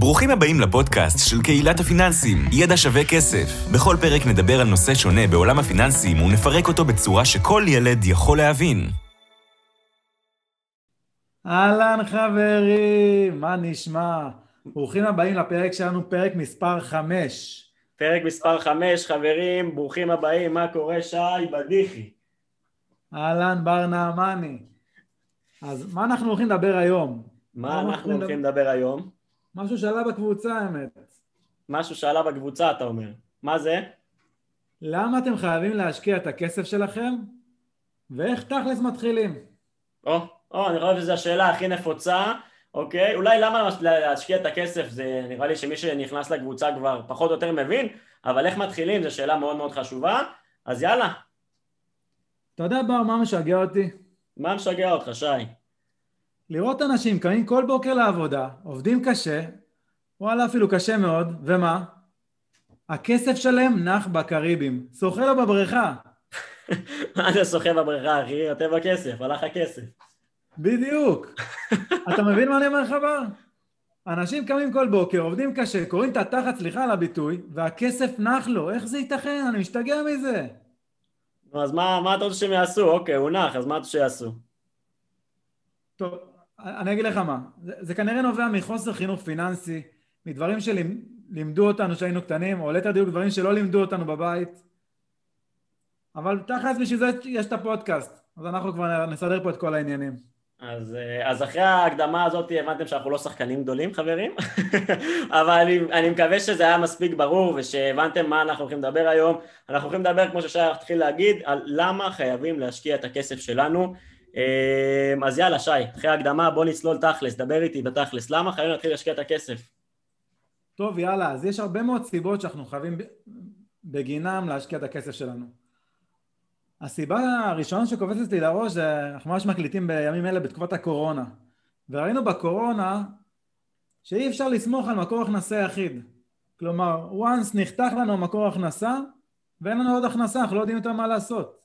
ברוכים הבאים לפודקאסט של קהילת הפיננסים, ידע שווה כסף. בכל פרק נדבר על נושא שונה בעולם הפיננסים ונפרק אותו בצורה שכל ילד יכול להבין. אהלן חברים, מה נשמע? ברוכים הבאים לפרק שלנו, פרק מספר 5. פרק מספר 5, חברים, ברוכים הבאים, מה קורה שי בדיחי? אהלן בר נעמני. אז מה אנחנו הולכים לדבר היום? מה אנחנו הולכים לדבר היום? משהו שעלה בקבוצה האמת. משהו שעלה בקבוצה אתה אומר. מה זה? למה אתם חייבים להשקיע את הכסף שלכם? ואיך תכלס מתחילים? או, או, אני חושב שזו השאלה הכי נפוצה, אוקיי? אולי למה להשקיע את הכסף זה נראה לי שמי שנכנס לקבוצה כבר פחות או יותר מבין, אבל איך מתחילים זו שאלה מאוד מאוד חשובה, אז יאללה. אתה יודע בר, מה משגע אותי? מה משגע אותך, שי? לראות אנשים קמים כל בוקר לעבודה, עובדים קשה, וואלה אפילו קשה מאוד, ומה? הכסף שלהם נח בקריבים, שוחה לו בבריכה. מה זה שוחה בבריכה, אחי? יותר בכסף, הלך הכסף. בדיוק. אתה מבין מה אני אומר לך בר? אנשים קמים כל בוקר, עובדים קשה, קוראים את התחת, סליחה על הביטוי, והכסף נח לו, איך זה ייתכן? אני משתגע מזה. נו, אז מה, מה אתה רוצה שהם יעשו? אוקיי, הוא נח, אז מה אתה רוצה שיעשו? טוב, אני אגיד לך מה, זה, זה כנראה נובע מחוסר חינוך פיננסי, מדברים שלימדו אותנו כשהיינו קטנים, או ליתר דיוק דברים שלא לימדו אותנו בבית, אבל תכלס בשביל זה יש את הפודקאסט, אז אנחנו כבר נסדר פה את כל העניינים. אז, אז אחרי ההקדמה הזאת הבנתם שאנחנו לא שחקנים גדולים חברים? אבל אני, אני מקווה שזה היה מספיק ברור ושהבנתם מה אנחנו הולכים לדבר היום. אנחנו הולכים לדבר כמו ששי התחיל להגיד על למה חייבים להשקיע את הכסף שלנו אז יאללה שי, אחרי ההקדמה בוא נצלול תכלס, דבר איתי בתכלס, למה חייבים להתחיל להשקיע את הכסף? טוב יאללה, אז יש הרבה מאוד סיבות שאנחנו חייבים בגינם להשקיע את הכסף שלנו. הסיבה הראשונה שקופצת לי לראש אנחנו ממש מקליטים בימים אלה בתקופת הקורונה וראינו בקורונה שאי אפשר לסמוך על מקור הכנסה יחיד כלומר once נחתך לנו מקור הכנסה ואין לנו עוד הכנסה אנחנו לא יודעים יותר מה לעשות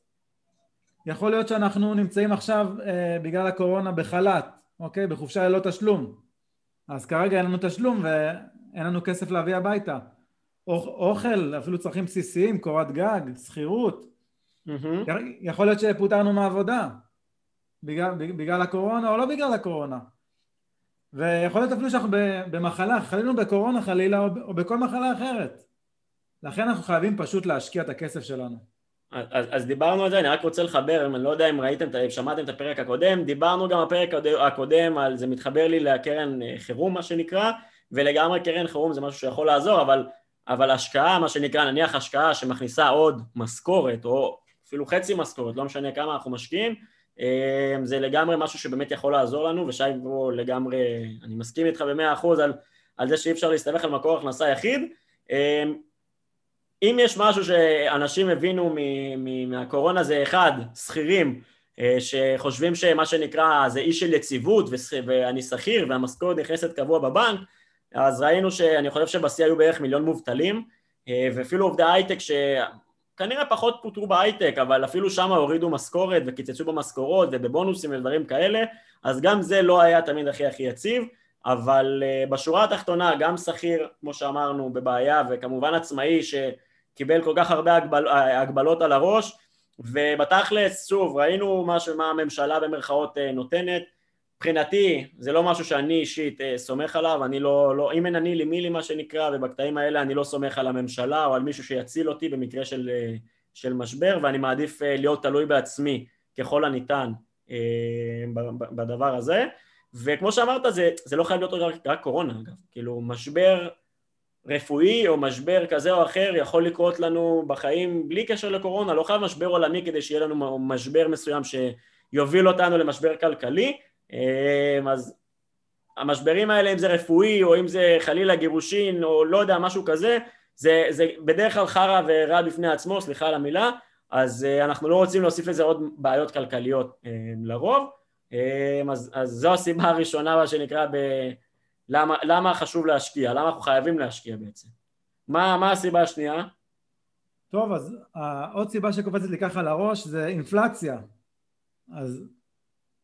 יכול להיות שאנחנו נמצאים עכשיו אה, בגלל הקורונה בחל"ת, אוקיי? בחופשה ללא תשלום. אז כרגע אין לנו תשלום ואין לנו כסף להביא הביתה. אוכל, אפילו צרכים בסיסיים, קורת גג, שכירות. Mm-hmm. יכול להיות שפוטרנו מעבודה בגלל, בגלל הקורונה או לא בגלל הקורונה. ויכול להיות אפילו שאנחנו במחלה, חלינו בקורונה חלילה או בכל מחלה אחרת. לכן אנחנו חייבים פשוט להשקיע את הכסף שלנו. אז, אז דיברנו על זה, אני רק רוצה לחבר, אני לא יודע אם ראיתם, שמעתם את הפרק הקודם, דיברנו גם בפרק הקודם על זה מתחבר לי לקרן אה, חירום מה שנקרא, ולגמרי קרן חירום זה משהו שיכול לעזור, אבל, אבל השקעה, מה שנקרא, נניח השקעה שמכניסה עוד משכורת, או אפילו חצי משכורת, לא משנה כמה אנחנו משקיעים, אה, זה לגמרי משהו שבאמת יכול לעזור לנו, ושי פה לגמרי, אני מסכים איתך במאה אחוז על, על זה שאי אפשר להסתמך על מקור הכנסה יחיד, אה, אם יש משהו שאנשים הבינו מהקורונה זה אחד, שכירים אה, שחושבים שמה שנקרא זה אי של יציבות ואני שכיר והמשכורת נכנסת קבוע בבנק אז ראינו שאני חושב שבשיא היו בערך מיליון מובטלים אה, ואפילו עובדי הייטק שכנראה פחות פוטרו בהייטק אבל אפילו שם הורידו משכורת וקיצצו במשכורות ובבונוסים ודברים כאלה אז גם זה לא היה תמיד הכי הכי יציב אבל אה, בשורה התחתונה גם שכיר כמו שאמרנו בבעיה וכמובן עצמאי ש... קיבל כל כך הרבה הגבל, הגבלות על הראש ובתכלס שוב ראינו מה, מה הממשלה במרכאות אה, נותנת. מבחינתי זה לא משהו שאני אישית אה, סומך עליו, אני לא, לא, אם אין אני לי מי לי מה שנקרא ובקטעים האלה אני לא סומך על הממשלה או על מישהו שיציל אותי במקרה של, אה, של משבר ואני מעדיף להיות תלוי בעצמי ככל הניתן בדבר הזה. וכמו שאמרת זה, זה לא חייב להיות רק, רק קורונה אגב, כאילו משבר רפואי או משבר כזה או אחר יכול לקרות לנו בחיים בלי קשר לקורונה, לא חייב משבר עולמי כדי שיהיה לנו משבר מסוים שיוביל אותנו למשבר כלכלי, אמ, אז המשברים האלה אם זה רפואי או אם זה חלילה גירושין או לא יודע משהו כזה, זה, זה בדרך כלל חרא ורע בפני עצמו, סליחה על המילה, אז אה, אנחנו לא רוצים להוסיף לזה עוד בעיות כלכליות אמ, לרוב, אמ, אז, אז זו הסיבה הראשונה מה שנקרא ב... למה, למה חשוב להשקיע? למה אנחנו חייבים להשקיע בעצם? מה, מה הסיבה השנייה? טוב, אז uh, עוד סיבה שקופצת לי ככה לראש זה אינפלציה. אז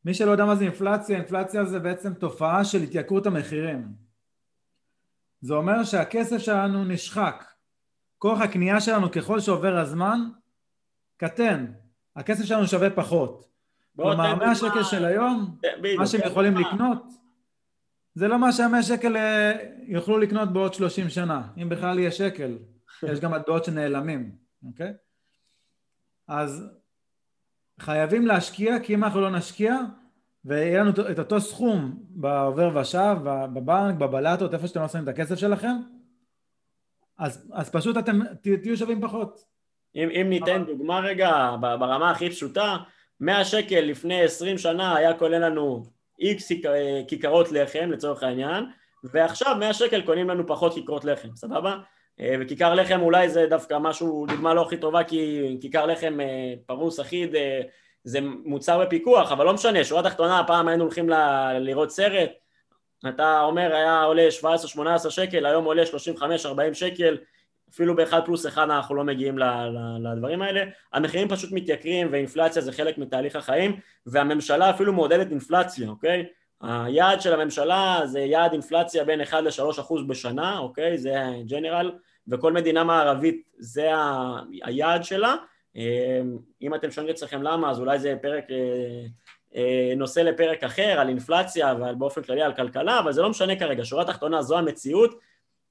מי שלא יודע מה זה אינפלציה, אינפלציה זה בעצם תופעה של התייקרות המחירים. זה אומר שהכסף שלנו נשחק. כוח הקנייה שלנו ככל שעובר הזמן קטן. הכסף שלנו שווה פחות. כלומר, 100 שקל של היום, מה שהם יכולים לקנות, זה לא מה שהמאה שקל אה, יוכלו לקנות בעוד 30 שנה, אם בכלל יהיה שקל. יש גם מטבעות שנעלמים, אוקיי? אז חייבים להשקיע, כי אם אנחנו לא נשקיע, ויהיה לנו את אותו סכום בעובר ושב, בבנק, בבלטות, איפה שאתם לא שמים את הכסף שלכם, אז, אז פשוט אתם תהיו שווים פחות. אם, אם ניתן דוגמה רגע, ברמה הכי פשוטה, 100 שקל לפני 20 שנה היה כולל לנו איקס כיכרות לחם לצורך העניין, ועכשיו 100 שקל קונים לנו פחות כיכרות לחם, סבבה? אה, וכיכר לחם אולי זה דווקא משהו, דוגמה לא הכי טובה כי כיכר לחם אה, פרוס אחיד אה, זה מוצר בפיקוח, אבל לא משנה, שורה תחתונה, פעם היינו הולכים ל- לראות סרט, אתה אומר היה עולה 17-18 שקל, היום עולה 35-40 שקל, אפילו באחד פלוס אחד אנחנו לא מגיעים לדברים האלה, המחירים פשוט מתייקרים ואינפלציה זה חלק מתהליך החיים והממשלה אפילו מעודדת אינפלציה, אוקיי? היעד של הממשלה זה יעד אינפלציה בין 1 ל-3 אחוז בשנה, אוקיי? זה ג'נרל, וכל מדינה מערבית זה היעד שלה. אם אתם שואלים אצלכם למה, אז אולי זה פרק, אה, אה, נושא לפרק אחר על אינפלציה ועל באופן כללי על כלכלה, אבל זה לא משנה כרגע, שורה תחתונה זו המציאות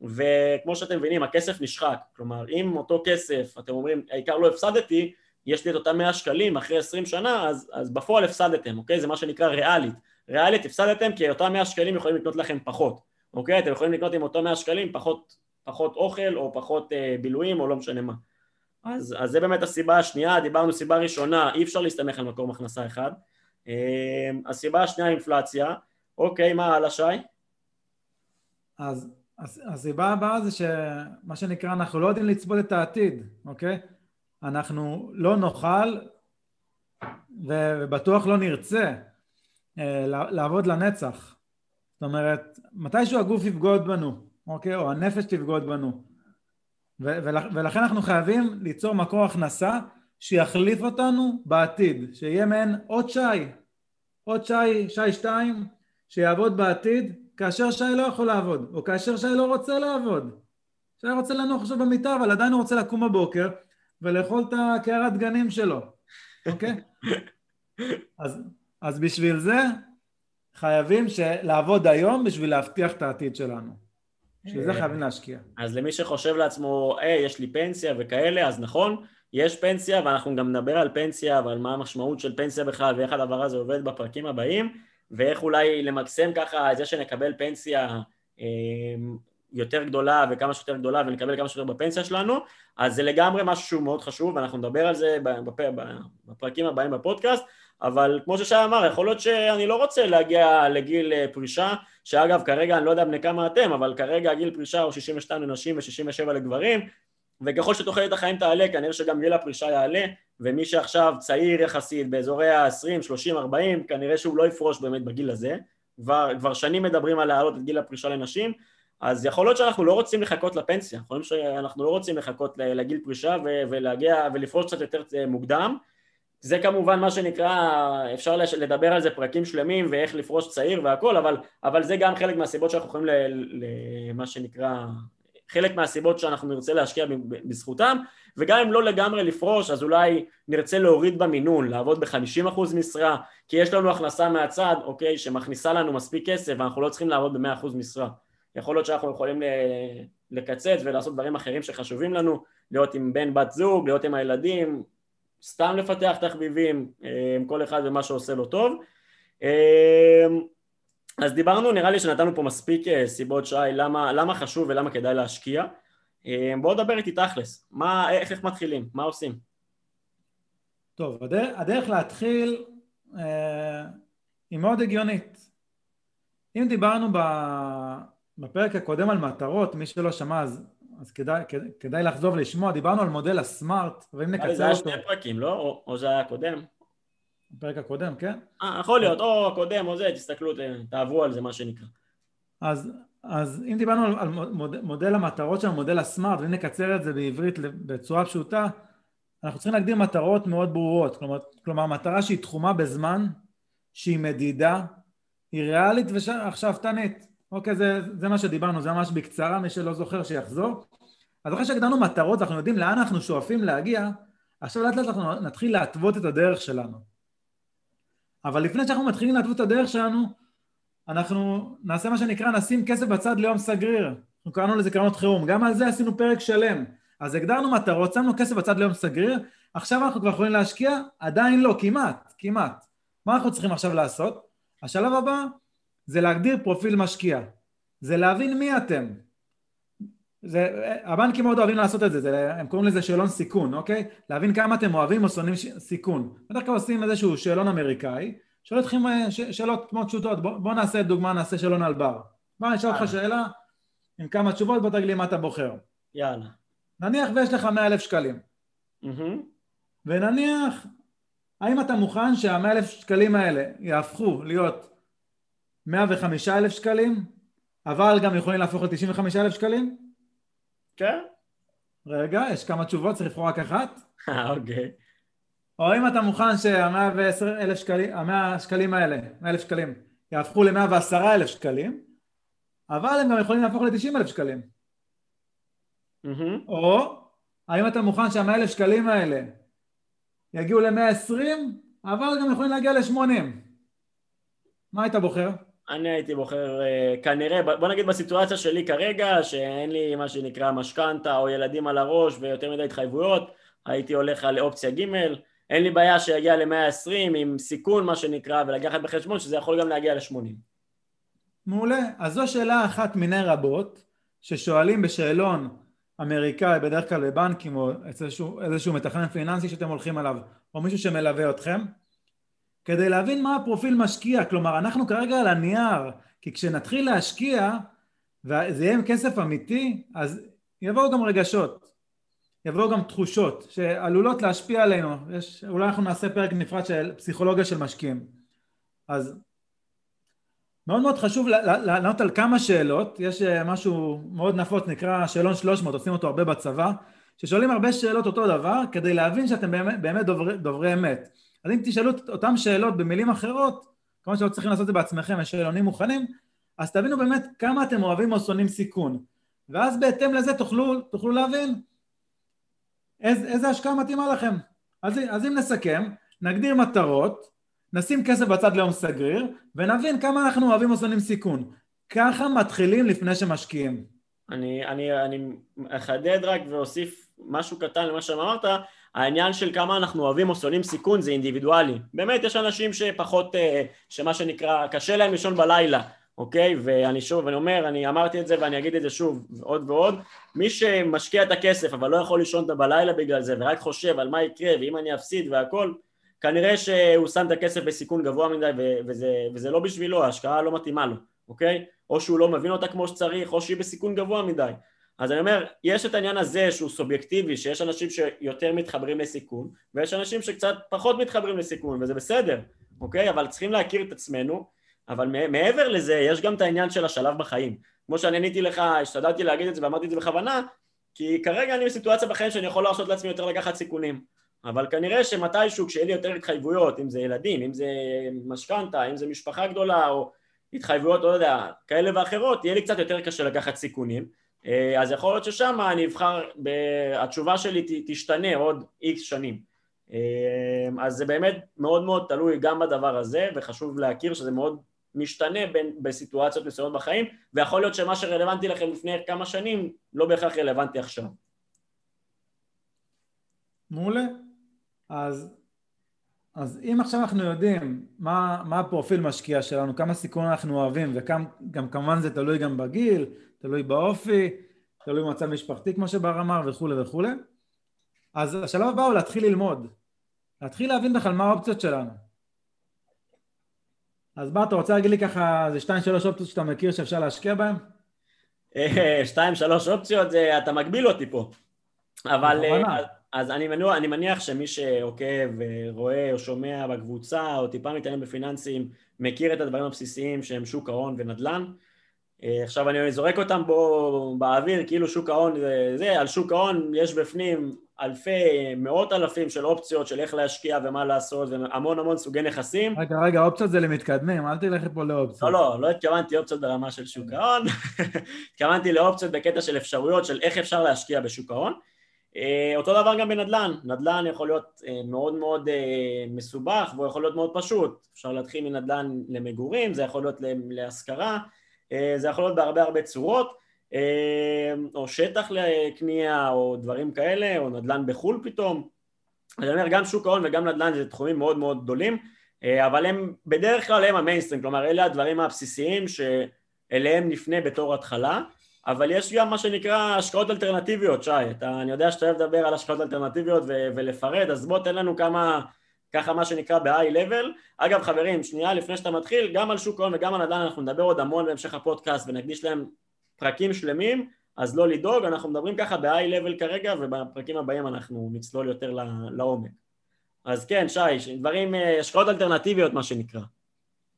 וכמו שאתם מבינים הכסף נשחק, כלומר אם אותו כסף אתם אומרים העיקר לא הפסדתי, יש לי את אותם 100 שקלים אחרי 20 שנה אז, אז בפועל הפסדתם, אוקיי? זה מה שנקרא ריאלית, ריאלית הפסדתם כי אותם 100 שקלים יכולים לקנות לכם פחות, אוקיי? אתם יכולים לקנות עם אותם 100 שקלים פחות, פחות אוכל או פחות אה, בילויים או לא משנה מה אז, אז זה באמת הסיבה השנייה, דיברנו סיבה ראשונה, אי אפשר להסתמך על מקום הכנסה אחד אה, הסיבה השנייה אינפלציה, אוקיי, מה הלאה שי? אז הסיבה הבאה זה שמה שנקרא אנחנו לא יודעים לצפות את העתיד, אוקיי? אנחנו לא נוכל ובטוח לא נרצה אה, לעבוד לנצח. זאת אומרת, מתישהו הגוף יבגוד בנו, אוקיי? או הנפש תבגוד בנו. ולכן אנחנו חייבים ליצור מקור הכנסה שיחליף אותנו בעתיד, שיהיה מעין עוד שי, עוד שי, שי שתיים, שיעבוד בעתיד כאשר שי לא יכול לעבוד, או כאשר שי לא רוצה לעבוד. שי רוצה לנוח עכשיו במיטה, אבל עדיין הוא רוצה לקום בבוקר ולאכול את הקערת גנים שלו, אוקיי? אז, אז בשביל זה חייבים לעבוד היום בשביל להבטיח את העתיד שלנו. בשביל זה חייבים להשקיע. אז למי שחושב לעצמו, היי, יש לי פנסיה וכאלה, אז נכון, יש פנסיה, ואנחנו גם נדבר על פנסיה ועל מה המשמעות של פנסיה בכלל ואיך הדבר הזה עובד בפרקים הבאים. ואיך אולי למקסם ככה את זה שנקבל פנסיה אמ, יותר גדולה וכמה שיותר גדולה ונקבל כמה שיותר בפנסיה שלנו, אז זה לגמרי משהו שהוא מאוד חשוב ואנחנו נדבר על זה בפרקים הבאים בפודקאסט, אבל כמו ששי אמר, יכול להיות שאני לא רוצה להגיע לגיל אה, פרישה, שאגב כרגע אני לא יודע בני כמה אתם, אבל כרגע גיל פרישה הוא 62 לנשים ו-67 לגברים, וככל שתוחלת החיים תעלה, כנראה שגם גיל הפרישה יעלה, ומי שעכשיו צעיר יחסית באזורי ה-20, 30, 40, כנראה שהוא לא יפרוש באמת בגיל הזה, כבר, כבר שנים מדברים על להעלות את גיל הפרישה לנשים, אז יכול להיות שאנחנו לא רוצים לחכות לפנסיה, יכול להיות שאנחנו לא רוצים לחכות לגיל פרישה ולהגיע ולפרוש קצת יותר אה, מוקדם, זה כמובן מה שנקרא, אפשר לדבר על זה פרקים שלמים ואיך לפרוש צעיר והכל, אבל, אבל זה גם חלק מהסיבות שאנחנו יכולים למה שנקרא חלק מהסיבות שאנחנו נרצה להשקיע בזכותם וגם אם לא לגמרי לפרוש אז אולי נרצה להוריד במינון, לעבוד ב-50% משרה כי יש לנו הכנסה מהצד, אוקיי, שמכניסה לנו מספיק כסף ואנחנו לא צריכים לעבוד ב-100% משרה יכול להיות שאנחנו יכולים לקצץ ולעשות דברים אחרים שחשובים לנו, להיות עם בן בת זוג, להיות עם הילדים, סתם לפתח תחביבים, אה, כל אחד ומה שעושה לו טוב אה, אז דיברנו, נראה לי שנתנו פה מספיק אה, סיבות שי, למה, למה חשוב ולמה כדאי להשקיע. אה, בואו נדבר איתי תכלס, מה, איך, איך מתחילים, מה עושים? טוב, הדרך, הדרך להתחיל אה, היא מאוד הגיונית. אם דיברנו בפרק הקודם על מטרות, מי שלא שמע אז, אז כדאי, כדאי לחזור ולשמוע, דיברנו על מודל הסמארט, ואם נקצר אותו... זה היה שני פרקים, לא? או, או זה היה הקודם? הפרק הקודם, כן? אה, יכול להיות, או הקודם או זה, תסתכלו, תעברו על זה, מה שנקרא. אז, אז אם דיברנו על, על מודל, מודל המטרות של מודל הסמארט, ואם נקצר את זה בעברית בצורה פשוטה, אנחנו צריכים להגדיר מטרות מאוד ברורות, כלומר, כלומר מטרה שהיא תחומה בזמן, שהיא מדידה, היא ריאלית ועכשיו תענית, אוקיי, זה, זה מה שדיברנו, זה ממש בקצרה, מי שלא זוכר שיחזור. אז אחרי שהגדרנו מטרות, אנחנו יודעים לאן אנחנו שואפים להגיע, עכשיו לאט לאט אנחנו נתחיל להתוות את הדרך שלנו. אבל לפני שאנחנו מתחילים להתוות את הדרך שלנו, אנחנו נעשה מה שנקרא, נשים כסף בצד ליום סגריר. אנחנו קראנו לזה קרנות חירום, גם על זה עשינו פרק שלם. אז הגדרנו מטרות, שמנו כסף בצד ליום סגריר, עכשיו אנחנו כבר יכולים להשקיע? עדיין לא, כמעט, כמעט. מה אנחנו צריכים עכשיו לעשות? השלב הבא זה להגדיר פרופיל משקיע. זה להבין מי אתם. זה, הבנקים מאוד אוהבים לעשות את זה, זה, הם קוראים לזה שאלון סיכון, אוקיי? להבין כמה אתם אוהבים או שונאים סיכון. בדרך כלל עושים איזשהו שאלון אמריקאי, שואל אתכם אה, שאלות מאוד פשוטות, בוא, בוא נעשה דוגמה, נעשה שאלון על בר. בוא אני אשאל אותך שאלה עם כמה תשובות, בוא תגיד לי מה אתה בוחר. יאללה. נניח ויש לך מאה אלף שקלים. Mm-hmm. ונניח, האם אתה מוכן שהמאה אלף שקלים האלה יהפכו להיות מאה וחמישה אלף שקלים, אבל גם יכולים להפוך לתשעים וחמישה אלף שקלים? כן. רגע, יש כמה תשובות, צריך לבחור רק אחת. אה, אוקיי. או אם אתה מוכן שהמאה ועשר אלף שקלים, המאה שקלים האלה, מאה אלף שקלים, יהפכו למאה ועשרה אלף שקלים, אבל הם גם יכולים להפוך לתשעים אלף שקלים. Mm-hmm. או האם אתה מוכן שהמאה אלף שקלים האלה יגיעו למאה עשרים, אבל גם יכולים להגיע לשמונים. מה היית בוחר? אני הייתי בוחר אה, כנראה, בוא נגיד בסיטואציה שלי כרגע, שאין לי מה שנקרא משכנתה או ילדים על הראש ויותר מדי התחייבויות, הייתי הולך על אופציה ג', אין לי בעיה שיגיע ל-120 עם סיכון מה שנקרא ולקחת בחשבון שזה יכול גם להגיע ל-80. מעולה. אז זו שאלה אחת מיני רבות ששואלים בשאלון אמריקאי בדרך כלל בבנקים או איזשהו, איזשהו מתכנן פיננסי שאתם הולכים עליו או מישהו שמלווה אתכם כדי להבין מה הפרופיל משקיע, כלומר אנחנו כרגע על הנייר, כי כשנתחיל להשקיע וזה יהיה עם כסף אמיתי, אז יבואו גם רגשות, יבואו גם תחושות שעלולות להשפיע עלינו, יש, אולי אנחנו נעשה פרק נפרד של פסיכולוגיה של משקיעים. אז מאוד מאוד חשוב לענות על כמה שאלות, יש אה, משהו מאוד נפוץ נקרא שאלון 300, עושים אותו הרבה בצבא, ששואלים הרבה שאלות אותו דבר כדי להבין שאתם באמת, באמת דוברי, דוברי אמת. אז אם תשאלו את אותן שאלות במילים אחרות, כמובן שלא צריכים לעשות את זה בעצמכם, יש שאלונים מוכנים, אז תבינו באמת כמה אתם אוהבים או שונאים סיכון. ואז בהתאם לזה תוכלו, תוכלו להבין איז, איזה השקעה מתאימה לכם. אז, אז אם נסכם, נגדיר מטרות, נשים כסף בצד ליום סגריר, ונבין כמה אנחנו אוהבים או סיכון. ככה מתחילים לפני שמשקיעים. אני, אני, אני אחדד רק ואוסיף משהו קטן למה שאמרת, העניין של כמה אנחנו אוהבים או שונאים סיכון זה אינדיבידואלי. באמת יש אנשים שפחות, אה, שמה שנקרא, קשה להם לישון בלילה, אוקיי? ואני שוב, אני אומר, אני אמרתי את זה ואני אגיד את זה שוב, עוד ועוד, מי שמשקיע את הכסף אבל לא יכול לישון בלילה בגלל זה ורק חושב על מה יקרה ואם אני אפסיד והכל, כנראה שהוא שם את הכסף בסיכון גבוה מדי וזה, וזה לא בשבילו, ההשקעה לא מתאימה לו, אוקיי? או שהוא לא מבין אותה כמו שצריך, או שהיא בסיכון גבוה מדי. אז אני אומר, יש את העניין הזה שהוא סובייקטיבי, שיש אנשים שיותר מתחברים לסיכון, ויש אנשים שקצת פחות מתחברים לסיכון, וזה בסדר, אוקיי? אבל צריכים להכיר את עצמנו, אבל מעבר לזה, יש גם את העניין של השלב בחיים. כמו שאני עניתי לך, השתדלתי להגיד את זה ואמרתי את זה בכוונה, כי כרגע אני בסיטואציה בחיים שאני יכול להרשות לעצמי יותר לקחת סיכונים. אבל כנראה שמתישהו כשיהיה לי יותר התחייבויות, אם זה ילדים, אם זה משכנתה, אם זה משפחה גדולה, או התחייבויות, לא יודע, כאלה ואחרות, יהיה לי קצת יותר קשה לקחת סיכונים. אה, אז יכול להיות ששם אני אבחר, התשובה שלי תשתנה עוד איקס שנים. אה, אז זה באמת מאוד מאוד תלוי גם בדבר הזה, וחשוב להכיר שזה מאוד משתנה בין, בסיטואציות מסוימות בחיים, ויכול להיות שמה שרלוונטי לכם לפני כמה שנים לא בהכרח רלוונטי עכשיו. מעולה. אז, אז אם עכשיו אנחנו יודעים מה, מה הפרופיל משקיע שלנו, כמה סיכון אנחנו אוהבים, וגם כמובן זה תלוי גם בגיל, תלוי באופי, תלוי במצב משפחתי כמו שבר אמר וכולי וכולי, אז השלב הבא הוא להתחיל ללמוד, להתחיל להבין בכלל מה האופציות שלנו. אז מה, אתה רוצה להגיד לי ככה, זה שתיים שלוש אופציות שאתה מכיר שאפשר להשקיע בהן? אה, שתיים שלוש אופציות, זה, אתה מגביל אותי פה. אבל... אז אני מניח, אני מניח שמי שעוקב ורואה או שומע בקבוצה או טיפה מתעניין בפיננסים מכיר את הדברים הבסיסיים שהם שוק ההון ונדל"ן אה, עכשיו אני זורק אותם בו באוויר, כאילו שוק ההון זה, זה, על שוק ההון יש בפנים אלפי, מאות אלפים של אופציות של איך להשקיע ומה לעשות והמון המון סוגי נכסים. רגע, רגע, אופציות זה למתקדמים, אל תלך פה לאופציות. לא, לא, לא התכוונתי אופציות ברמה של שוק ההון, התכוונתי לאופציות בקטע של אפשרויות של איך אפשר להשקיע בשוק ההון. אה, אותו דבר גם בנדל"ן, נדל"ן יכול להיות אה, מאוד מאוד אה, מסובך והוא יכול להיות מאוד פשוט, אפשר להתחיל מנדל"ן למגורים, זה יכול להיות להשכרה, זה יכול להיות בהרבה הרבה צורות, או שטח לקנייה או דברים כאלה, או נדל"ן בחו"ל פתאום, אני אומר גם שוק ההון וגם נדל"ן זה תחומים מאוד מאוד גדולים, אבל הם בדרך כלל הם המיינסטרים, כלומר אלה הדברים הבסיסיים שאליהם נפנה בתור התחלה אבל יש גם מה שנקרא השקעות אלטרנטיביות, שי. אתה, אני יודע שאתה אוהב לדבר על השקעות אלטרנטיביות ו- ולפרט, אז בוא תן לנו כמה, ככה מה שנקרא ב-high level. אגב, חברים, שנייה לפני שאתה מתחיל, גם על שוק ההון וגם על נדל"ן אנחנו נדבר עוד המון בהמשך הפודקאסט ונקדיש להם פרקים שלמים, אז לא לדאוג, אנחנו מדברים ככה ב-high level כרגע, ובפרקים הבאים אנחנו נצלול יותר לעומק. אז כן, שי, דברים, אה, השקעות אלטרנטיביות מה שנקרא.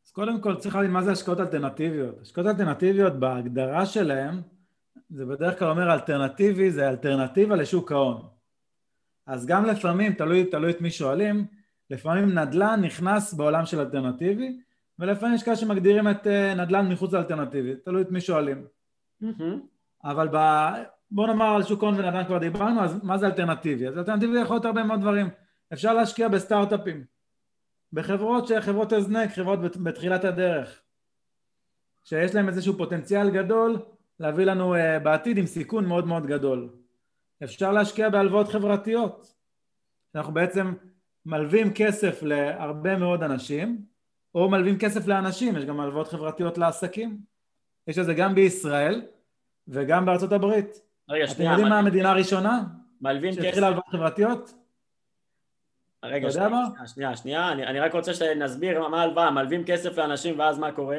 אז קודם כל צריך להבין מה זה השקעות אלטרנטיביות. השקעות אלטרנטיביות בהגדרה שלהן זה בדרך כלל אומר אלטרנטיבי, זה אלטרנטיבה לשוק ההון. אז גם לפעמים, תלוי, תלוי את מי שואלים, לפעמים נדל"ן נכנס בעולם של אלטרנטיבי, ולפעמים יש כאלה שמגדירים את אה, נדל"ן מחוץ לאלטרנטיבי, תלוי את מי שואלים. אבל ב... בוא נאמר על שוק ההון ונדל"ן כבר דיברנו, אז מה זה אלטרנטיבי? אז אלטרנטיבי יכול להיות הרבה מאוד דברים. אפשר להשקיע בסטארט-אפים, בחברות שחברות הזנק, חברות בתחילת הדרך, שיש להם איזשהו פוטנציאל גדול להביא לנו uh, בעתיד עם סיכון מאוד מאוד גדול. אפשר להשקיע בהלוואות חברתיות. אנחנו בעצם מלווים כסף להרבה מאוד אנשים, או מלווים כסף לאנשים, יש גם הלוואות חברתיות לעסקים. יש את זה גם בישראל וגם בארצות הברית. רגע, שנייה. אתם יודעים מה המדינה הראשונה? מלווים כסף. שהתחילה הלוואות חברתיות? רגע, שנייה, שנייה, שנייה, אני, אני רק רוצה שנסביר מה ההלוואה, מלווים כסף לאנשים ואז מה קורה?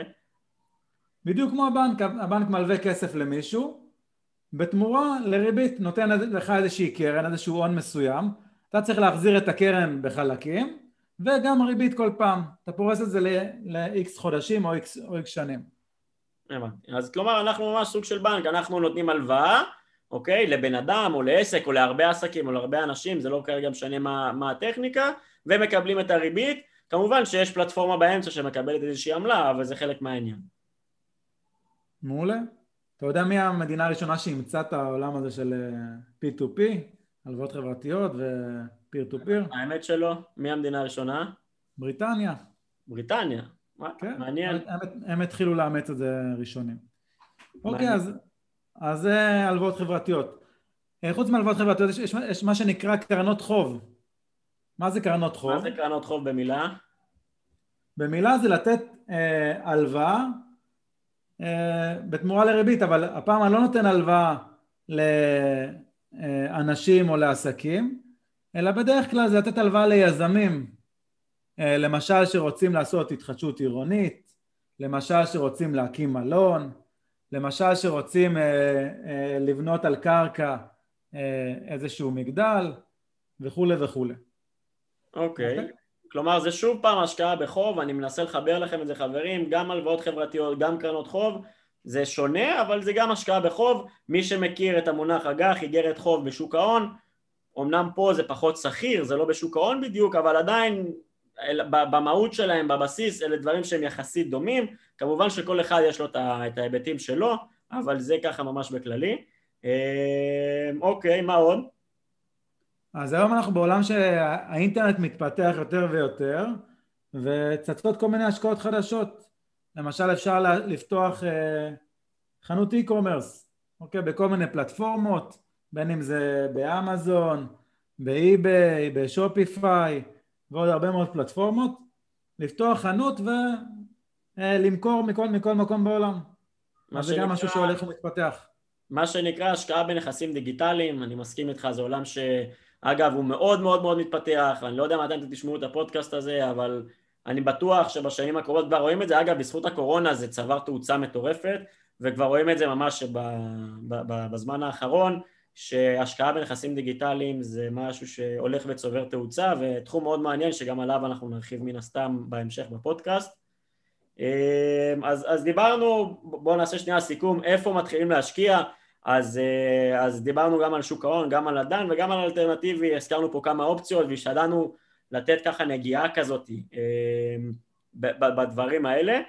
בדיוק כמו הבנק, הבנק מלווה כסף למישהו, בתמורה לריבית נותן לך איזושהי קרן, איזשהו הון מסוים, אתה צריך להחזיר את הקרן בחלקים, וגם ריבית כל פעם, אתה פורס את זה ל-X חודשים או X, או X שנים. הבנתי, אז כלומר אנחנו ממש סוג של בנק, אנחנו נותנים הלוואה, אוקיי, לבן אדם או לעסק או להרבה עסקים או להרבה אנשים, זה לא כרגע משנה מה, מה הטכניקה, ומקבלים את הריבית, כמובן שיש פלטפורמה באמצע שמקבלת איזושהי עמלה, אבל זה חלק מהעניין. מעולה. אתה יודע מי המדינה הראשונה שאימצה את העולם הזה של אה, P2P, הלוואות חברתיות ו-peer to peer? האמת שלא. מי המדינה הראשונה? בריטניה. בריטניה? כן, מעניין. הם, הם התחילו לאמץ את זה ראשונים. אוקיי, אז, אז זה הלוואות חברתיות. אה, חוץ מהלוואות חברתיות יש, יש, יש מה שנקרא קרנות חוב. מה זה קרנות חוב? מה זה קרנות חוב במילה? במילה זה לתת אה, הלוואה אה, בתמורה לריבית, אבל הפעם אני לא נותן הלוואה לאנשים או לעסקים, אלא בדרך כלל זה לתת הלוואה ליזמים, אה, למשל שרוצים לעשות התחדשות עירונית, למשל שרוצים להקים מלון, למשל שרוצים אה, לבנות על קרקע איזשהו מגדל וכולי וכולי. אוקיי. Okay. אוקיי? Okay? כלומר זה שוב פעם השקעה בחוב, אני מנסה לחבר לכם את זה חברים, גם הלוואות חברתיות, גם קרנות חוב, זה שונה אבל זה גם השקעה בחוב, מי שמכיר את המונח אג"ח, איגרת חוב בשוק ההון, אמנם פה זה פחות שכיר, זה לא בשוק ההון בדיוק, אבל עדיין במהות שלהם, בבסיס, אלה דברים שהם יחסית דומים, כמובן שכל אחד יש לו את ההיבטים שלו, אבל זה ככה ממש בכללי. אה, אוקיי, מה עוד? אז היום אנחנו בעולם שהאינטרנט מתפתח יותר ויותר וצצות כל מיני השקעות חדשות למשל אפשר לפתוח אה, חנות e-commerce אוקיי, בכל מיני פלטפורמות בין אם זה באמזון, באי-ביי, בשופיפיי ועוד הרבה מאוד פלטפורמות לפתוח חנות ולמכור אה, מכל, מכל מקום בעולם. אז זה גם משהו שהולך ומתפתח. מה שנקרא השקעה בנכסים דיגיטליים, אני מסכים איתך, זה עולם ש... אגב, הוא מאוד מאוד מאוד מתפתח, ואני לא יודע מתי אתם תשמעו את הפודקאסט הזה, אבל אני בטוח שבשנים הקרובות כבר רואים את זה. אגב, בזכות הקורונה זה צבר תאוצה מטורפת, וכבר רואים את זה ממש בזמן האחרון, שהשקעה בנכסים דיגיטליים זה משהו שהולך וצובר תאוצה, ותחום מאוד מעניין שגם עליו אנחנו נרחיב מן הסתם בהמשך בפודקאסט. אז, אז דיברנו, בואו נעשה שנייה סיכום, איפה מתחילים להשקיע, אז, אז דיברנו גם על שוק ההון, גם על נדל"ן וגם על אלטרנטיבי, הזכרנו פה כמה אופציות והשתדלנו לתת ככה נגיעה כזאת בדברים האלה.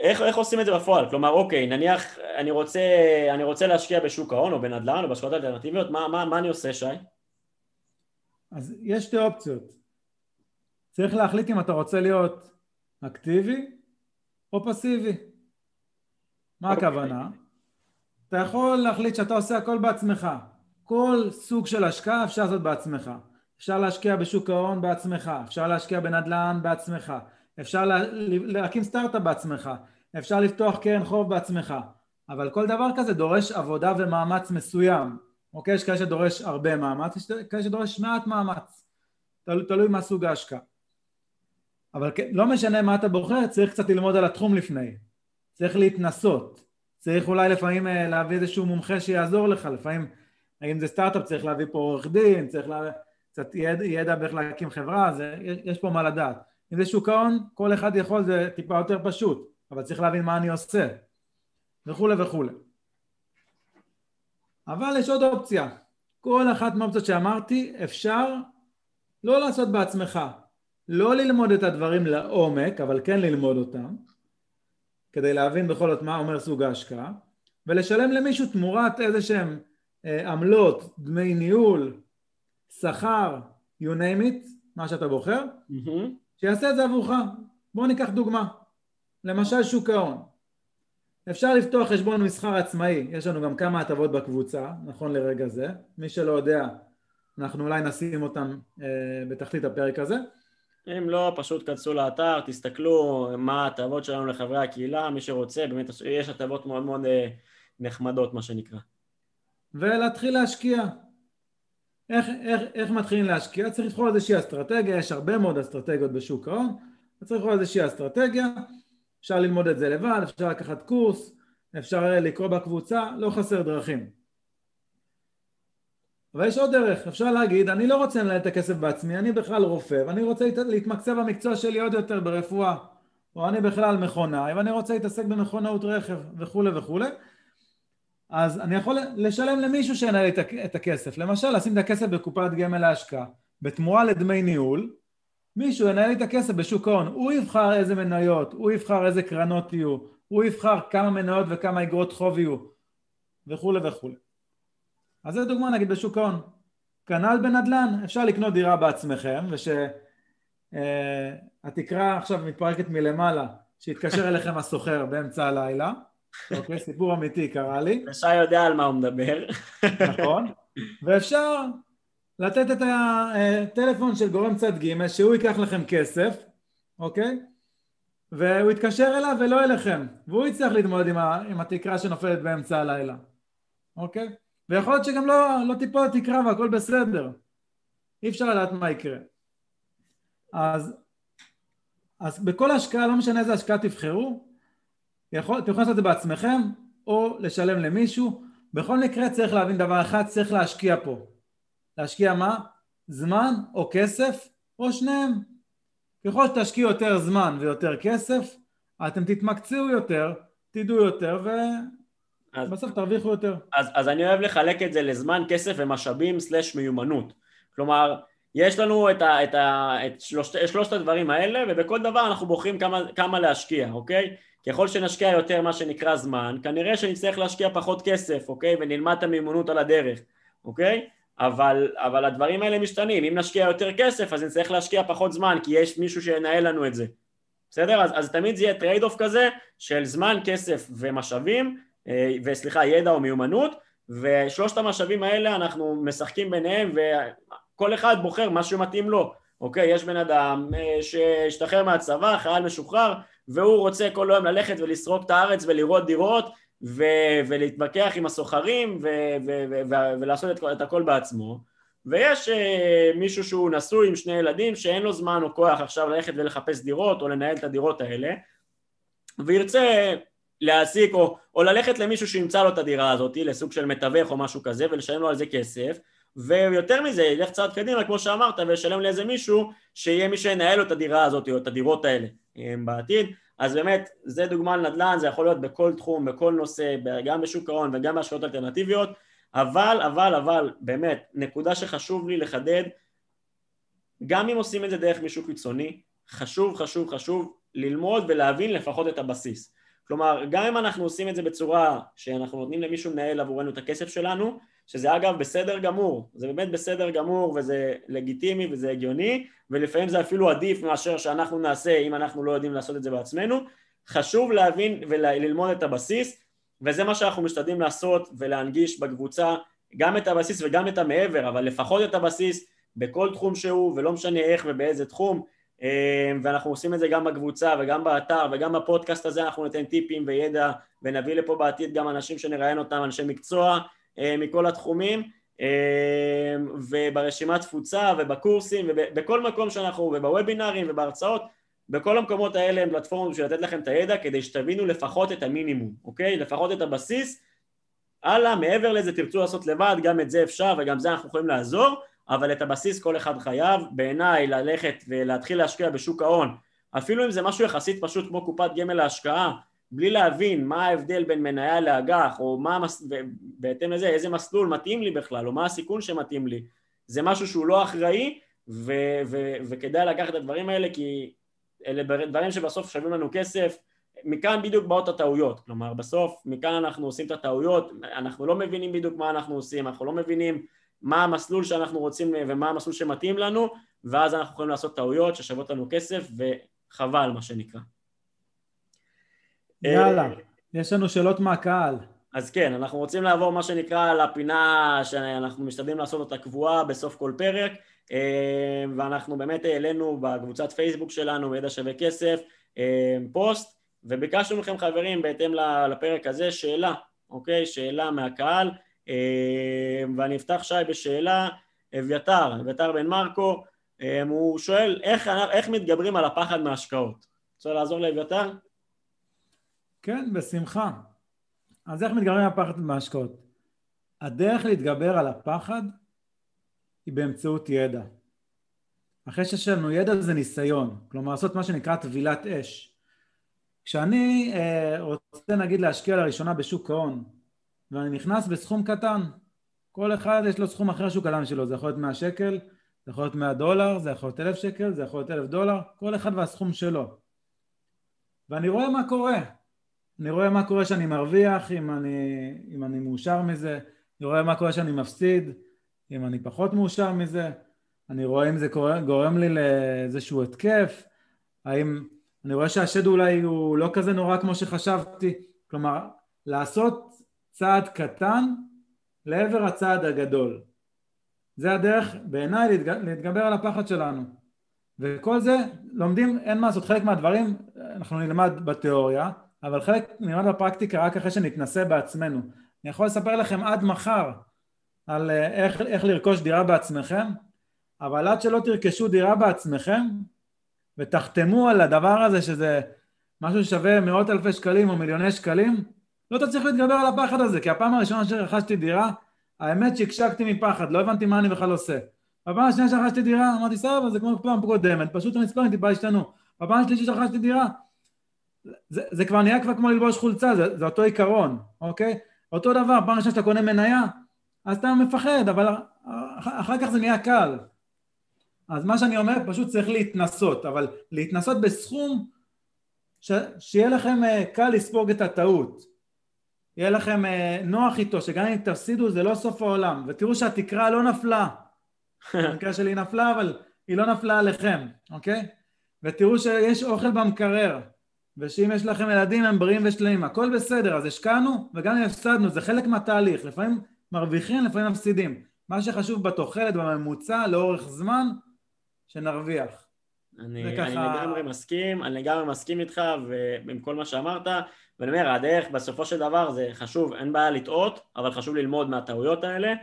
איך, איך עושים את זה בפועל? כלומר, אוקיי, נניח אני רוצה, אני רוצה להשקיע בשוק ההון או בנדל"ן או בהשקעות אלטרנטיביות, מה, מה, מה אני עושה, שי? אז יש שתי אופציות. צריך להחליט אם אתה רוצה להיות אקטיבי או פסיבי. מה אוקיי. הכוונה? אתה יכול להחליט שאתה עושה הכל בעצמך. כל סוג של השקעה אפשר לעשות בעצמך. אפשר להשקיע בשוק ההון בעצמך, אפשר להשקיע בנדל"ן בעצמך, אפשר לה, להקים סטארט-אפ בעצמך, אפשר לפתוח קרן חוב בעצמך, אבל כל דבר כזה דורש עבודה ומאמץ מסוים, אוקיי? יש כאלה שדורש הרבה מאמץ, יש כאלה שדורש מעט מאמץ, תל, תלוי מה סוג ההשקעה. אבל לא משנה מה אתה בוחר, צריך קצת ללמוד על התחום לפני, צריך להתנסות, צריך אולי לפעמים אה, להביא איזשהו מומחה שיעזור לך, לפעמים אם זה סטארט-אפ צריך להביא פה עורך דין, צריך להביא... קצת ידע, ידע באיך להקים חברה, זה, יש פה מה לדעת. אם זה שוק ההון, כל אחד יכול, זה טיפה יותר פשוט, אבל צריך להבין מה אני עושה, וכולי וכולי. אבל יש עוד אופציה, כל אחת מהאופציות שאמרתי אפשר לא לעשות בעצמך, לא ללמוד את הדברים לעומק, אבל כן ללמוד אותם, כדי להבין בכל זאת מה אומר סוג ההשקעה, ולשלם למישהו תמורת איזה שהם אה, עמלות, דמי ניהול, שכר, you name it, מה שאתה בוחר, mm-hmm. שיעשה את זה עבורך. בואו ניקח דוגמה, למשל שוק ההון. אפשר לפתוח חשבון מסחר עצמאי, יש לנו גם כמה הטבות בקבוצה, נכון לרגע זה, מי שלא יודע, אנחנו אולי נשים אותם אה, בתחתית הפרק הזה. אם לא, פשוט כנסו לאתר, תסתכלו מה ההטבות שלנו לחברי הקהילה, מי שרוצה, באמת יש הטבות מאוד מאוד אה, נחמדות מה שנקרא. ולהתחיל להשקיע, איך, איך, איך מתחילים להשקיע? צריך לבחור איזושהי אסטרטגיה, יש הרבה מאוד אסטרטגיות בשוק ההון, צריך לבחור איזושהי אסטרטגיה, אפשר ללמוד את זה לבד, אפשר לקחת קורס, אפשר לקרוא בקבוצה, לא חסר דרכים. אבל יש עוד דרך, אפשר להגיד, אני לא רוצה לנהל את הכסף בעצמי, אני בכלל רופא, ואני רוצה להתמקצב במקצוע שלי עוד יותר ברפואה, או אני בכלל מכונאי, ואני רוצה להתעסק במכונאות רכב וכולי וכולי, אז אני יכול לשלם למישהו שינהל את הכסף, למשל לשים את הכסף בקופת גמל להשקעה, בתמורה לדמי ניהול, מישהו ינהל את הכסף בשוק ההון, הוא יבחר איזה מניות, הוא יבחר איזה קרנות יהיו, הוא יבחר כמה מניות וכמה אגרות חוב יהיו, וכולי וכולי. אז זו דוגמה נגיד בשוק ההון. כנ"ל בנדל"ן, אפשר לקנות דירה בעצמכם, ושהתקרה אה, עכשיו מתפרקת מלמעלה, שיתקשר אליכם הסוחר באמצע הלילה, אוקיי, סיפור אמיתי קרה לי. ושי יודע על מה הוא מדבר. נכון, ואפשר לתת את הטלפון של גורם צד ג' שהוא ייקח לכם כסף, אוקיי? והוא יתקשר אליו ולא אליכם, והוא יצטרך להתמודד עם, ה, עם התקרה שנופלת באמצע הלילה, אוקיי? ויכול להיות שגם לא, לא תיפול התקרה והכל בסדר, אי אפשר לדעת מה יקרה. אז, אז בכל השקעה, לא משנה איזה השקעה תבחרו, יכול, אתם יכולים לעשות את זה בעצמכם או לשלם למישהו. בכל מקרה צריך להבין דבר אחד צריך להשקיע פה. להשקיע מה? זמן או כסף או שניהם. ככל שתשקיעו יותר זמן ויותר כסף אתם תתמקצעו יותר תדעו יותר ובסוף תרוויחו יותר. אז, אז אני אוהב לחלק את זה לזמן, כסף ומשאבים slash מיומנות. כלומר יש לנו את, ה, את, ה, את שלושת, שלושת הדברים האלה ובכל דבר אנחנו בוחרים כמה, כמה להשקיע, אוקיי? ככל שנשקיע יותר מה שנקרא זמן, כנראה שנצטרך להשקיע פחות כסף, אוקיי? ונלמד את המיומנות על הדרך, אוקיי? אבל, אבל הדברים האלה משתנים, אם נשקיע יותר כסף אז נצטרך להשקיע פחות זמן כי יש מישהו שינהל לנו את זה, בסדר? אז, אז תמיד זה יהיה trade-off כזה של זמן, כסף ומשאבים, אה, וסליחה, ידע או מיומנות, ושלושת המשאבים האלה אנחנו משחקים ביניהם וכל אחד בוחר מה שמתאים לו, אוקיי? יש בן אדם אה, שהשתחרר מהצבא, חייל משוחרר, והוא רוצה כל היום ללכת ולסרוק את הארץ ולראות דירות ו- ולהתווכח עם הסוחרים ו- ו- ו- ולעשות את, את הכל בעצמו. ויש uh, מישהו שהוא נשוי עם שני ילדים שאין לו זמן או כוח עכשיו ללכת ולחפש דירות או לנהל את הדירות האלה וירצה להעסיק או, או ללכת למישהו שימצא לו את הדירה הזאת לסוג של מתווך או משהו כזה ולשלם לו על זה כסף. ויותר מזה ילך צעד קדימה כמו שאמרת וישלם לאיזה מישהו שיהיה מי שינהל לו את הדירה הזאת או את הדירות האלה בעתיד. אז באמת, זה דוגמה לנדל"ן, זה יכול להיות בכל תחום, בכל נושא, גם בשוק ההון וגם בהשקעות אלטרנטיביות, אבל, אבל, אבל, באמת, נקודה שחשוב לי לחדד, גם אם עושים את זה דרך מישהו חיצוני, חשוב, חשוב, חשוב ללמוד ולהבין לפחות את הבסיס. כלומר, גם אם אנחנו עושים את זה בצורה שאנחנו נותנים למישהו מנהל עבורנו את הכסף שלנו, שזה אגב בסדר גמור, זה באמת בסדר גמור וזה לגיטימי וזה הגיוני, ולפעמים זה אפילו עדיף מאשר שאנחנו נעשה אם אנחנו לא יודעים לעשות את זה בעצמנו. חשוב להבין וללמוד את הבסיס, וזה מה שאנחנו משתדלים לעשות ולהנגיש בקבוצה, גם את הבסיס וגם את המעבר, אבל לפחות את הבסיס בכל תחום שהוא, ולא משנה איך ובאיזה תחום, אמ, ואנחנו עושים את זה גם בקבוצה וגם באתר וגם בפודקאסט הזה. אנחנו ניתן טיפים וידע ונביא לפה בעתיד גם אנשים שנראיין אותם, אנשי מקצוע. אה, מכל התחומים אמ, וברשימת תפוצה ובקורסים ובכל מקום שאנחנו ובוובינרים ובהרצאות בכל המקומות האלה הם פלטפורמות בשביל לתת לכם את הידע כדי שתבינו לפחות את המינימום, אוקיי? לפחות את הבסיס הלאה, מעבר לזה תרצו לעשות לבד, גם את זה אפשר וגם זה אנחנו יכולים לעזור אבל את הבסיס כל אחד חייב, בעיניי ללכת ולהתחיל להשקיע בשוק ההון, אפילו אם זה משהו יחסית פשוט כמו קופת גמל להשקעה, בלי להבין מה ההבדל בין מניה לאג"ח, או מה, בהתאם לזה איזה מסלול מתאים לי בכלל, או מה הסיכון שמתאים לי, זה משהו שהוא לא אחראי, ו- ו- וכדאי לקחת את הדברים האלה, כי אלה דברים שבסוף שווים לנו כסף, מכאן בדיוק באות הטעויות, כלומר בסוף מכאן אנחנו עושים את הטעויות, אנחנו לא מבינים בדיוק מה אנחנו עושים, אנחנו לא מבינים מה המסלול שאנחנו רוצים ומה המסלול שמתאים לנו, ואז אנחנו יכולים לעשות טעויות ששוות לנו כסף, וחבל מה שנקרא. יאללה, יש לנו שאלות מהקהל. אז כן, אנחנו רוצים לעבור מה שנקרא לפינה שאנחנו משתדלים לעשות אותה קבועה בסוף כל פרק, ואנחנו באמת העלינו בקבוצת פייסבוק שלנו, ידע שווה כסף, פוסט, וביקשנו מכם חברים בהתאם לפרק הזה שאלה, אוקיי? שאלה מהקהל. אה, ואני אפתח שי בשאלה, אביתר, אביתר בן מרקו, אה, הוא שואל איך, איך מתגברים על הפחד מהשקעות. רוצה לעזור לאביתר? כן, בשמחה. אז איך מתגברים הפחד מהשקעות? הדרך להתגבר על הפחד היא באמצעות ידע. אחרי שיש לנו ידע זה ניסיון, כלומר לעשות מה שנקרא טבילת אש. כשאני אה, רוצה נגיד להשקיע לראשונה בשוק ההון, ואני נכנס בסכום קטן. כל אחד יש לו סכום אחר שהוא קטן שלו, זה יכול להיות 100 שקל, זה יכול להיות 100 דולר, זה יכול להיות 1,000 שקל, זה יכול להיות 1,000 דולר, כל אחד והסכום שלו. ואני רואה מה קורה. אני רואה מה קורה שאני מרוויח, אם אני, אם אני מאושר מזה, אני רואה מה קורה שאני מפסיד, אם אני פחות מאושר מזה, אני רואה אם זה קורה, גורם לי לאיזשהו התקף, האם אני רואה שהשד אולי הוא לא כזה נורא כמו שחשבתי, כלומר לעשות צעד קטן לעבר הצעד הגדול. זה הדרך בעיניי להתגבר על הפחד שלנו. וכל זה לומדים, אין מה לעשות, חלק מהדברים אנחנו נלמד בתיאוריה, אבל חלק נלמד בפרקטיקה רק אחרי שנתנסה בעצמנו. אני יכול לספר לכם עד מחר על אה, איך, איך לרכוש דירה בעצמכם, אבל עד שלא תרכשו דירה בעצמכם ותחתמו על הדבר הזה שזה משהו ששווה מאות אלפי שקלים או מיליוני שקלים, לא תצליח להתגבר על הפחד הזה, כי הפעם הראשונה שרכשתי דירה, האמת שהקשקתי מפחד, לא הבנתי מה אני בכלל עושה. בפעם השנייה שרכשתי דירה, אמרתי סבבה, זה כמו פעם קודמת, פשוט המספרים טיפה השתנו. בפעם השלישית שרכשתי דירה, זה, זה כבר נהיה כבר כמו ללבוש חולצה, זה, זה אותו עיקרון, אוקיי? אותו דבר, פעם ראשונה שאתה קונה מניה, אז אתה מפחד, אבל אחר כך זה נהיה קל. אז מה שאני אומר, פשוט צריך להתנסות, אבל להתנסות בסכום ש... שיהיה לכם אה, קל לספוג את הטעות. יהיה לכם אה, נוח איתו, שגם אם תפסידו זה לא סוף העולם, ותראו שהתקרה לא נפלה. במקרה שלי נפלה, אבל היא לא נפלה עליכם, אוקיי? ותראו שיש אוכל במקרר, ושאם יש לכם ילדים הם בריאים ושלמים, הכל בסדר, אז השקענו וגם אם הפסדנו, זה חלק מהתהליך, לפעמים מרוויחים, לפעמים מפסידים. מה שחשוב בתוחלת, בממוצע, לאורך זמן, שנרוויח. אני, וככה... אני לגמרי מסכים, אני לגמרי מסכים איתך ועם כל מה שאמרת, ואני אומר, הדרך בסופו של דבר זה חשוב, אין בעיה לטעות, אבל חשוב ללמוד מהטעויות האלה,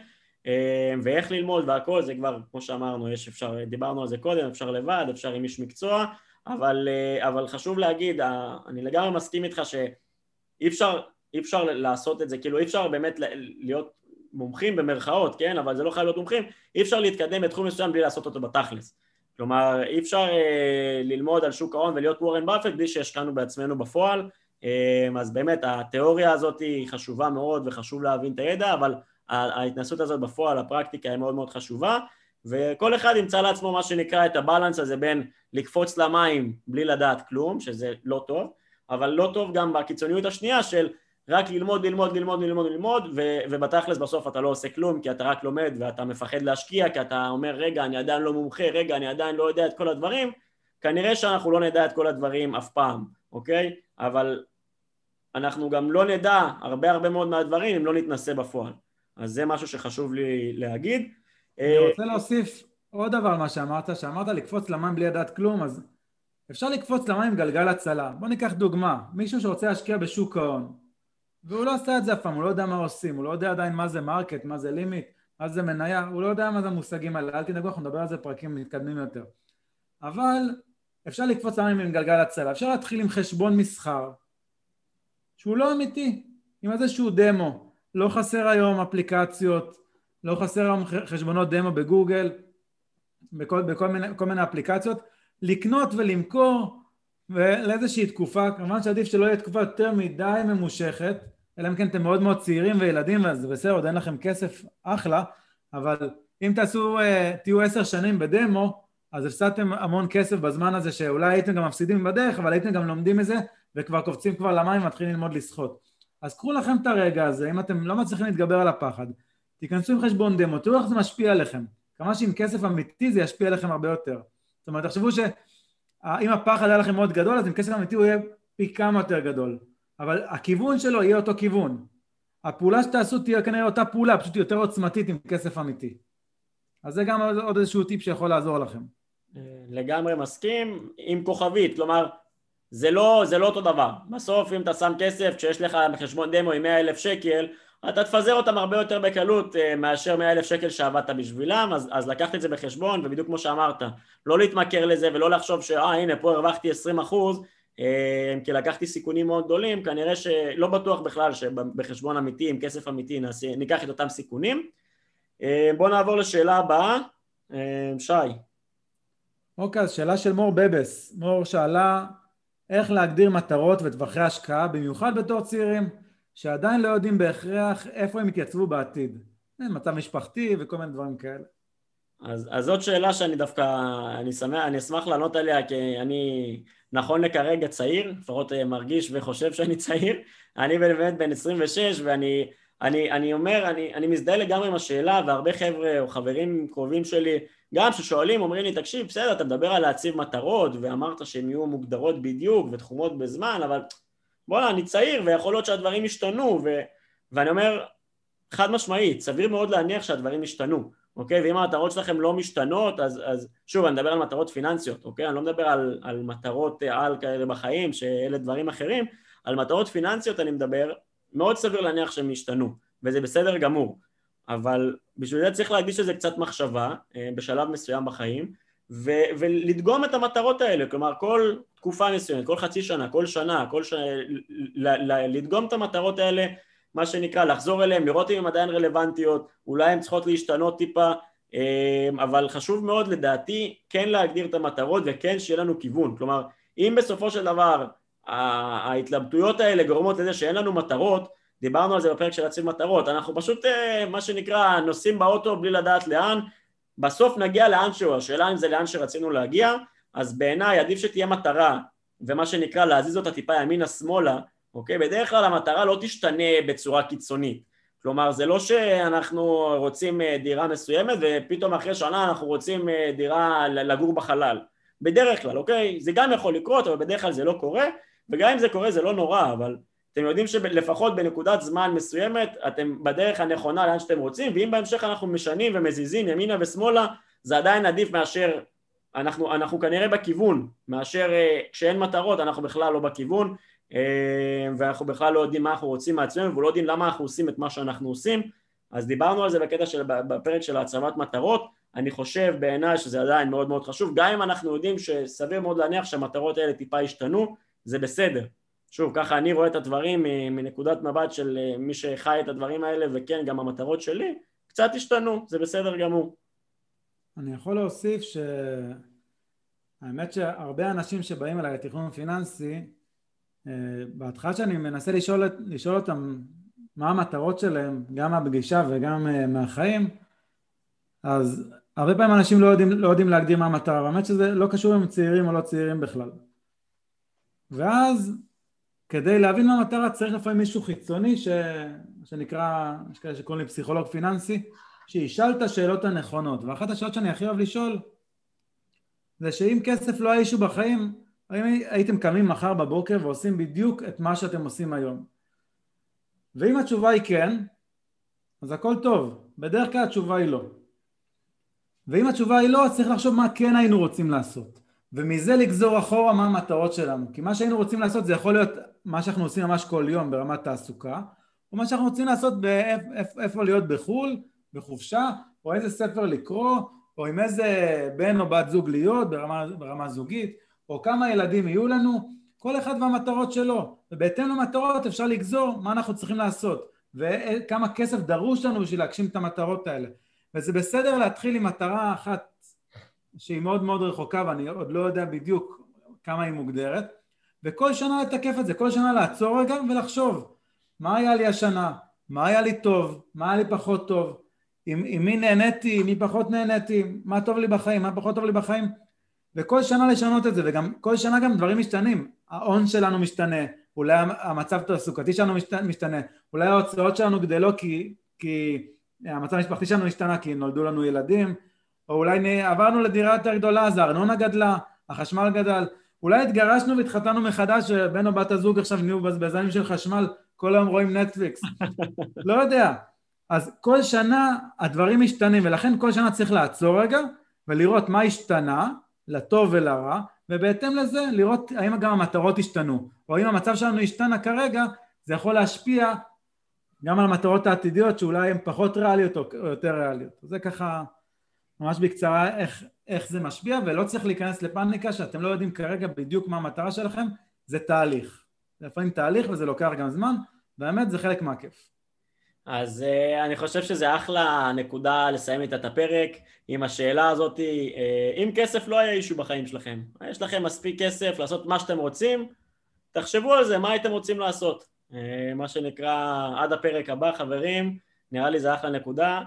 אה, ואיך ללמוד והכל, זה כבר, כמו שאמרנו, יש אפשר, דיברנו על זה קודם, אפשר לבד, אפשר עם איש מקצוע, אבל, אה, אבל חשוב להגיד, אני לגמרי מסכים איתך שאי אפשר, אפשר לעשות את זה, כאילו אי אפשר באמת להיות מומחים במרכאות, כן, אבל זה לא חייב להיות מומחים, אי אפשר להתקדם בתחום מסוים בלי לעשות אותו בתכלס. כלומר, אי אפשר אה, ללמוד על שוק ההון ולהיות וורן באפט בלי שהשקענו בעצמנו בפועל, אה, אז באמת התיאוריה הזאת היא חשובה מאוד וחשוב להבין את הידע, אבל ההתנסות הזאת בפועל, הפרקטיקה היא מאוד מאוד חשובה, וכל אחד ימצא לעצמו מה שנקרא את הבלנס הזה בין לקפוץ למים בלי לדעת כלום, שזה לא טוב, אבל לא טוב גם בקיצוניות השנייה של רק ללמוד, ללמוד, ללמוד, ללמוד, ללמוד, ו- ובתכלס בסוף אתה לא עושה כלום כי אתה רק לומד ואתה מפחד להשקיע כי אתה אומר רגע אני עדיין לא מומחה, רגע אני עדיין לא יודע את כל הדברים, כנראה שאנחנו לא נדע את כל הדברים אף פעם, אוקיי? אבל אנחנו גם לא נדע הרבה הרבה מאוד מהדברים אם לא נתנסה בפועל. אז זה משהו שחשוב לי להגיד. אני רוצה להוסיף עוד דבר מה שאמרת, שאמרת לקפוץ למים בלי לדעת כלום, אז אפשר לקפוץ למים עם גלגל הצלה. בוא ניקח דוגמה, מישהו שרוצה להשקיע בשוק ההון, והוא לא עשה את זה אף פעם, הוא לא יודע מה עושים, הוא לא יודע עדיין מה זה market, מה זה limit, מה זה מניה, הוא לא יודע מה זה המושגים האלה, אל תדאגו, אנחנו נדבר על זה בפרקים מתקדמים יותר. אבל אפשר לקפוץ למים עם גלגל הצלה, אפשר להתחיל עם חשבון מסחר, שהוא לא אמיתי, עם איזשהו דמו, לא חסר היום אפליקציות, לא חסר היום חשבונות דמו בגוגל, בכל, בכל מיני, מיני אפליקציות, לקנות ולמכור ולאיזושהי תקופה, כמובן שעדיף שלא יהיה תקופה יותר מדי ממושכת, אלא אם כן אתם מאוד מאוד צעירים וילדים, אז בסדר, עוד אין לכם כסף, אחלה, אבל אם תעשו, אה, תהיו עשר שנים בדמו, אז הפסדתם המון כסף בזמן הזה שאולי הייתם גם מפסידים בדרך, אבל הייתם גם לומדים מזה, וכבר קופצים כבר למים ומתחילים ללמוד לשחות. אז קחו לכם את הרגע הזה, אם אתם לא מצליחים להתגבר על הפחד, תיכנסו עם חשבון דמו, תראו איך זה משפיע עליכם. כמה שעם כסף אמיתי זה ישפיע עליכם הרבה יותר. זאת אומרת, תחשבו שאם הפחד היה לכם מאוד גדול, אז עם כסף אמיתי הוא יהיה פי כמה יותר גדול. אבל הכיוון שלו יהיה אותו כיוון. הפעולה שתעשו תהיה כנראה אותה פעולה, פשוט יותר עוצמתית עם כסף אמיתי. אז זה גם עוד איזשהו טיפ שיכול לעזור לכם. לגמרי מסכים, עם כוכבית, כלומר, זה לא, זה לא אותו דבר. בסוף אם אתה שם כסף, כשיש לך בחשבון דמו עם 100 אלף שקל, אתה תפזר אותם הרבה יותר בקלות אה, מאשר 100 אלף שקל שעבדת בשבילם, אז, אז לקחת את זה בחשבון, ובדיוק כמו שאמרת, לא להתמכר לזה ולא לחשוב שאה הנה פה הרווחתי 20 אחוז, אה, כי לקחתי סיכונים מאוד גדולים, כנראה שלא בטוח בכלל שבחשבון אמיתי, עם כסף אמיתי, ניקח את אותם סיכונים. אה, בואו נעבור לשאלה הבאה, שי. אוקיי, אז שאלה של מור בבס. מור שאלה איך להגדיר מטרות וטווחי השקעה, במיוחד בתור צעירים. שעדיין לא יודעים בהכרח איפה הם יתייצבו בעתיד. מצב משפחתי וכל מיני דברים כאלה. אז, אז זאת שאלה שאני דווקא, אני, שמח, אני אשמח לענות עליה כי אני נכון לכרגע צעיר, לפחות אה, מרגיש וחושב שאני צעיר, אני באמת בן 26 ואני אני, אני אומר, אני, אני מזדהה לגמרי עם השאלה והרבה חבר'ה או חברים קרובים שלי גם ששואלים אומרים לי תקשיב בסדר אתה מדבר על להציב מטרות ואמרת שהן יהיו מוגדרות בדיוק ותחומות בזמן אבל בואנה, אני צעיר ויכול להיות שהדברים ישתנו, ו... ואני אומר, חד משמעית, סביר מאוד להניח שהדברים ישתנו, אוקיי? ואם המטרות שלכם לא משתנות, אז, אז שוב, אני מדבר על מטרות פיננסיות, אוקיי? אני לא מדבר על, על מטרות על כאלה בחיים, שאלה דברים אחרים, על מטרות פיננסיות אני מדבר, מאוד סביר להניח שהם ישתנו, וזה בסדר גמור, אבל בשביל זה צריך להקדיש לזה קצת מחשבה אה, בשלב מסוים בחיים, ו- ולדגום את המטרות האלה, כלומר כל תקופה מסוימת, כל חצי שנה, כל שנה, כל שנה, ל- ל- לדגום את המטרות האלה, מה שנקרא, לחזור אליהן, לראות אם הן עדיין רלוונטיות, אולי הן צריכות להשתנות טיפה, אמ, אבל חשוב מאוד לדעתי כן להגדיר את המטרות וכן שיהיה לנו כיוון, כלומר אם בסופו של דבר ההתלבטויות האלה גורמות לזה שאין לנו מטרות, דיברנו על זה בפרק של להציב מטרות, אנחנו פשוט אה, מה שנקרא נוסעים באוטו בלי לדעת לאן בסוף נגיע לאן שהוא, השאלה אם זה לאן שרצינו להגיע, אז בעיניי עדיף שתהיה מטרה, ומה שנקרא להזיז אותה טיפה ימינה-שמאלה, אוקיי? בדרך כלל המטרה לא תשתנה בצורה קיצונית. כלומר, זה לא שאנחנו רוצים אה, דירה מסוימת ופתאום אחרי שנה אנחנו רוצים אה, דירה לגור בחלל. בדרך כלל, אוקיי? זה גם יכול לקרות, אבל בדרך כלל זה לא קורה, וגם אם זה קורה זה לא נורא, אבל אתם יודעים שלפחות בנקודת זמן מסוימת אתם בדרך הנכונה לאן שאתם רוצים ואם בהמשך אנחנו משנים ומזיזים ימינה ושמאלה זה עדיין עדיף מאשר אנחנו, אנחנו כנראה בכיוון מאשר אה, כשאין מטרות אנחנו בכלל לא בכיוון אה, ואנחנו בכלל לא יודעים מה אנחנו רוצים מעצמנו ולא יודעים למה אנחנו עושים את מה שאנחנו עושים. אז דיברנו על זה בקטע של, בפרק של העצמת מטרות. אני חושב בעיניי שזה עדיין מאוד מאוד חשוב גם אם אנחנו יודעים שסביר מאוד להניח שהמטרות האלה טיפה ישתנו זה בסדר שוב, ככה אני רואה את הדברים מנקודת מבט של אה, מי שחי את הדברים האלה, וכן, גם המטרות שלי, קצת השתנו, זה בסדר גמור. אני יכול להוסיף האמת שהרבה אנשים שבאים אליי לתכנון פיננסי, אה, בהתחלה שאני מנסה לשאול, לשאול אותם מה המטרות שלהם, גם מהפגישה וגם אה, מהחיים, אז הרבה פעמים אנשים לא יודעים, לא יודעים להגדיר מה המטרה, והאמת שזה לא קשור אם צעירים או לא צעירים בכלל. ואז כדי להבין מה המטרה צריך לפעמים מישהו חיצוני ש... שנקרא, יש כאלה שקוראים לי פסיכולוג פיננסי, שישאל את השאלות הנכונות. ואחת השאלות שאני הכי אוהב לשאול זה שאם כסף לא האישו בחיים, האם הייתם קמים מחר בבוקר ועושים בדיוק את מה שאתם עושים היום? ואם התשובה היא כן, אז הכל טוב. בדרך כלל התשובה היא לא. ואם התשובה היא לא, אז צריך לחשוב מה כן היינו רוצים לעשות. ומזה לגזור אחורה מה המטרות שלנו. כי מה שהיינו רוצים לעשות זה יכול להיות מה שאנחנו עושים ממש כל יום ברמת תעסוקה, או מה שאנחנו רוצים לעשות באיפה להיות בחו"ל, בחופשה, או איזה ספר לקרוא, או עם איזה בן או בת זוג להיות ברמה, ברמה זוגית, או כמה ילדים יהיו לנו, כל אחד והמטרות שלו, ובהתאם למטרות אפשר לגזור מה אנחנו צריכים לעשות, וכמה כסף דרוש לנו בשביל להגשים את המטרות האלה. וזה בסדר להתחיל עם מטרה אחת שהיא מאוד מאוד רחוקה ואני עוד לא יודע בדיוק כמה היא מוגדרת, וכל שנה לתקף את זה, כל שנה לעצור רגע ולחשוב מה היה לי השנה, מה היה לי טוב, מה היה לי פחות טוב, עם, עם מי נהניתי, עם מי פחות נהניתי, מה טוב לי בחיים, מה פחות טוב לי בחיים, וכל שנה לשנות את זה, וגם כל שנה גם דברים משתנים, ההון שלנו משתנה, אולי המצב התעסוקתי שלנו משתנה, אולי ההוצאות שלנו גדלות כי, כי המצב המשפחתי שלנו השתנה כי נולדו לנו ילדים, או אולי עברנו לדירה יותר גדולה אז הארנונה גדלה, החשמל גדל, אולי התגרשנו והתחתנו מחדש, בן או בת הזוג עכשיו נהיו בזבזנים של חשמל, כל היום רואים נטפליקס, לא יודע. אז כל שנה הדברים משתנים, ולכן כל שנה צריך לעצור רגע ולראות מה השתנה, לטוב ולרע, ובהתאם לזה לראות האם גם המטרות השתנו, או אם המצב שלנו השתנה כרגע, זה יכול להשפיע גם על המטרות העתידיות שאולי הן פחות ריאליות או יותר ריאליות. זה ככה ממש בקצרה איך, איך זה משפיע, ולא צריך להיכנס לפאניקה שאתם לא יודעים כרגע בדיוק מה המטרה שלכם, זה תהליך. זה לפעמים תהליך וזה לוקח גם זמן, והאמת זה חלק מהכיף. אז uh, אני חושב שזה אחלה נקודה לסיים איתה את הפרק עם השאלה הזאת, uh, אם כסף לא היה אישו בחיים שלכם, יש לכם מספיק כסף לעשות מה שאתם רוצים, תחשבו על זה, מה הייתם רוצים לעשות. Uh, מה שנקרא, עד הפרק הבא חברים, נראה לי זה אחלה נקודה.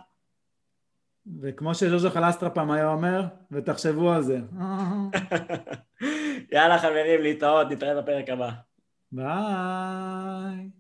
וכמו שז'וז'ו חלסטרה פעם היה אומר, ותחשבו על זה. יאללה חברים, להתראות, נתראה בפרק הבא. ביי.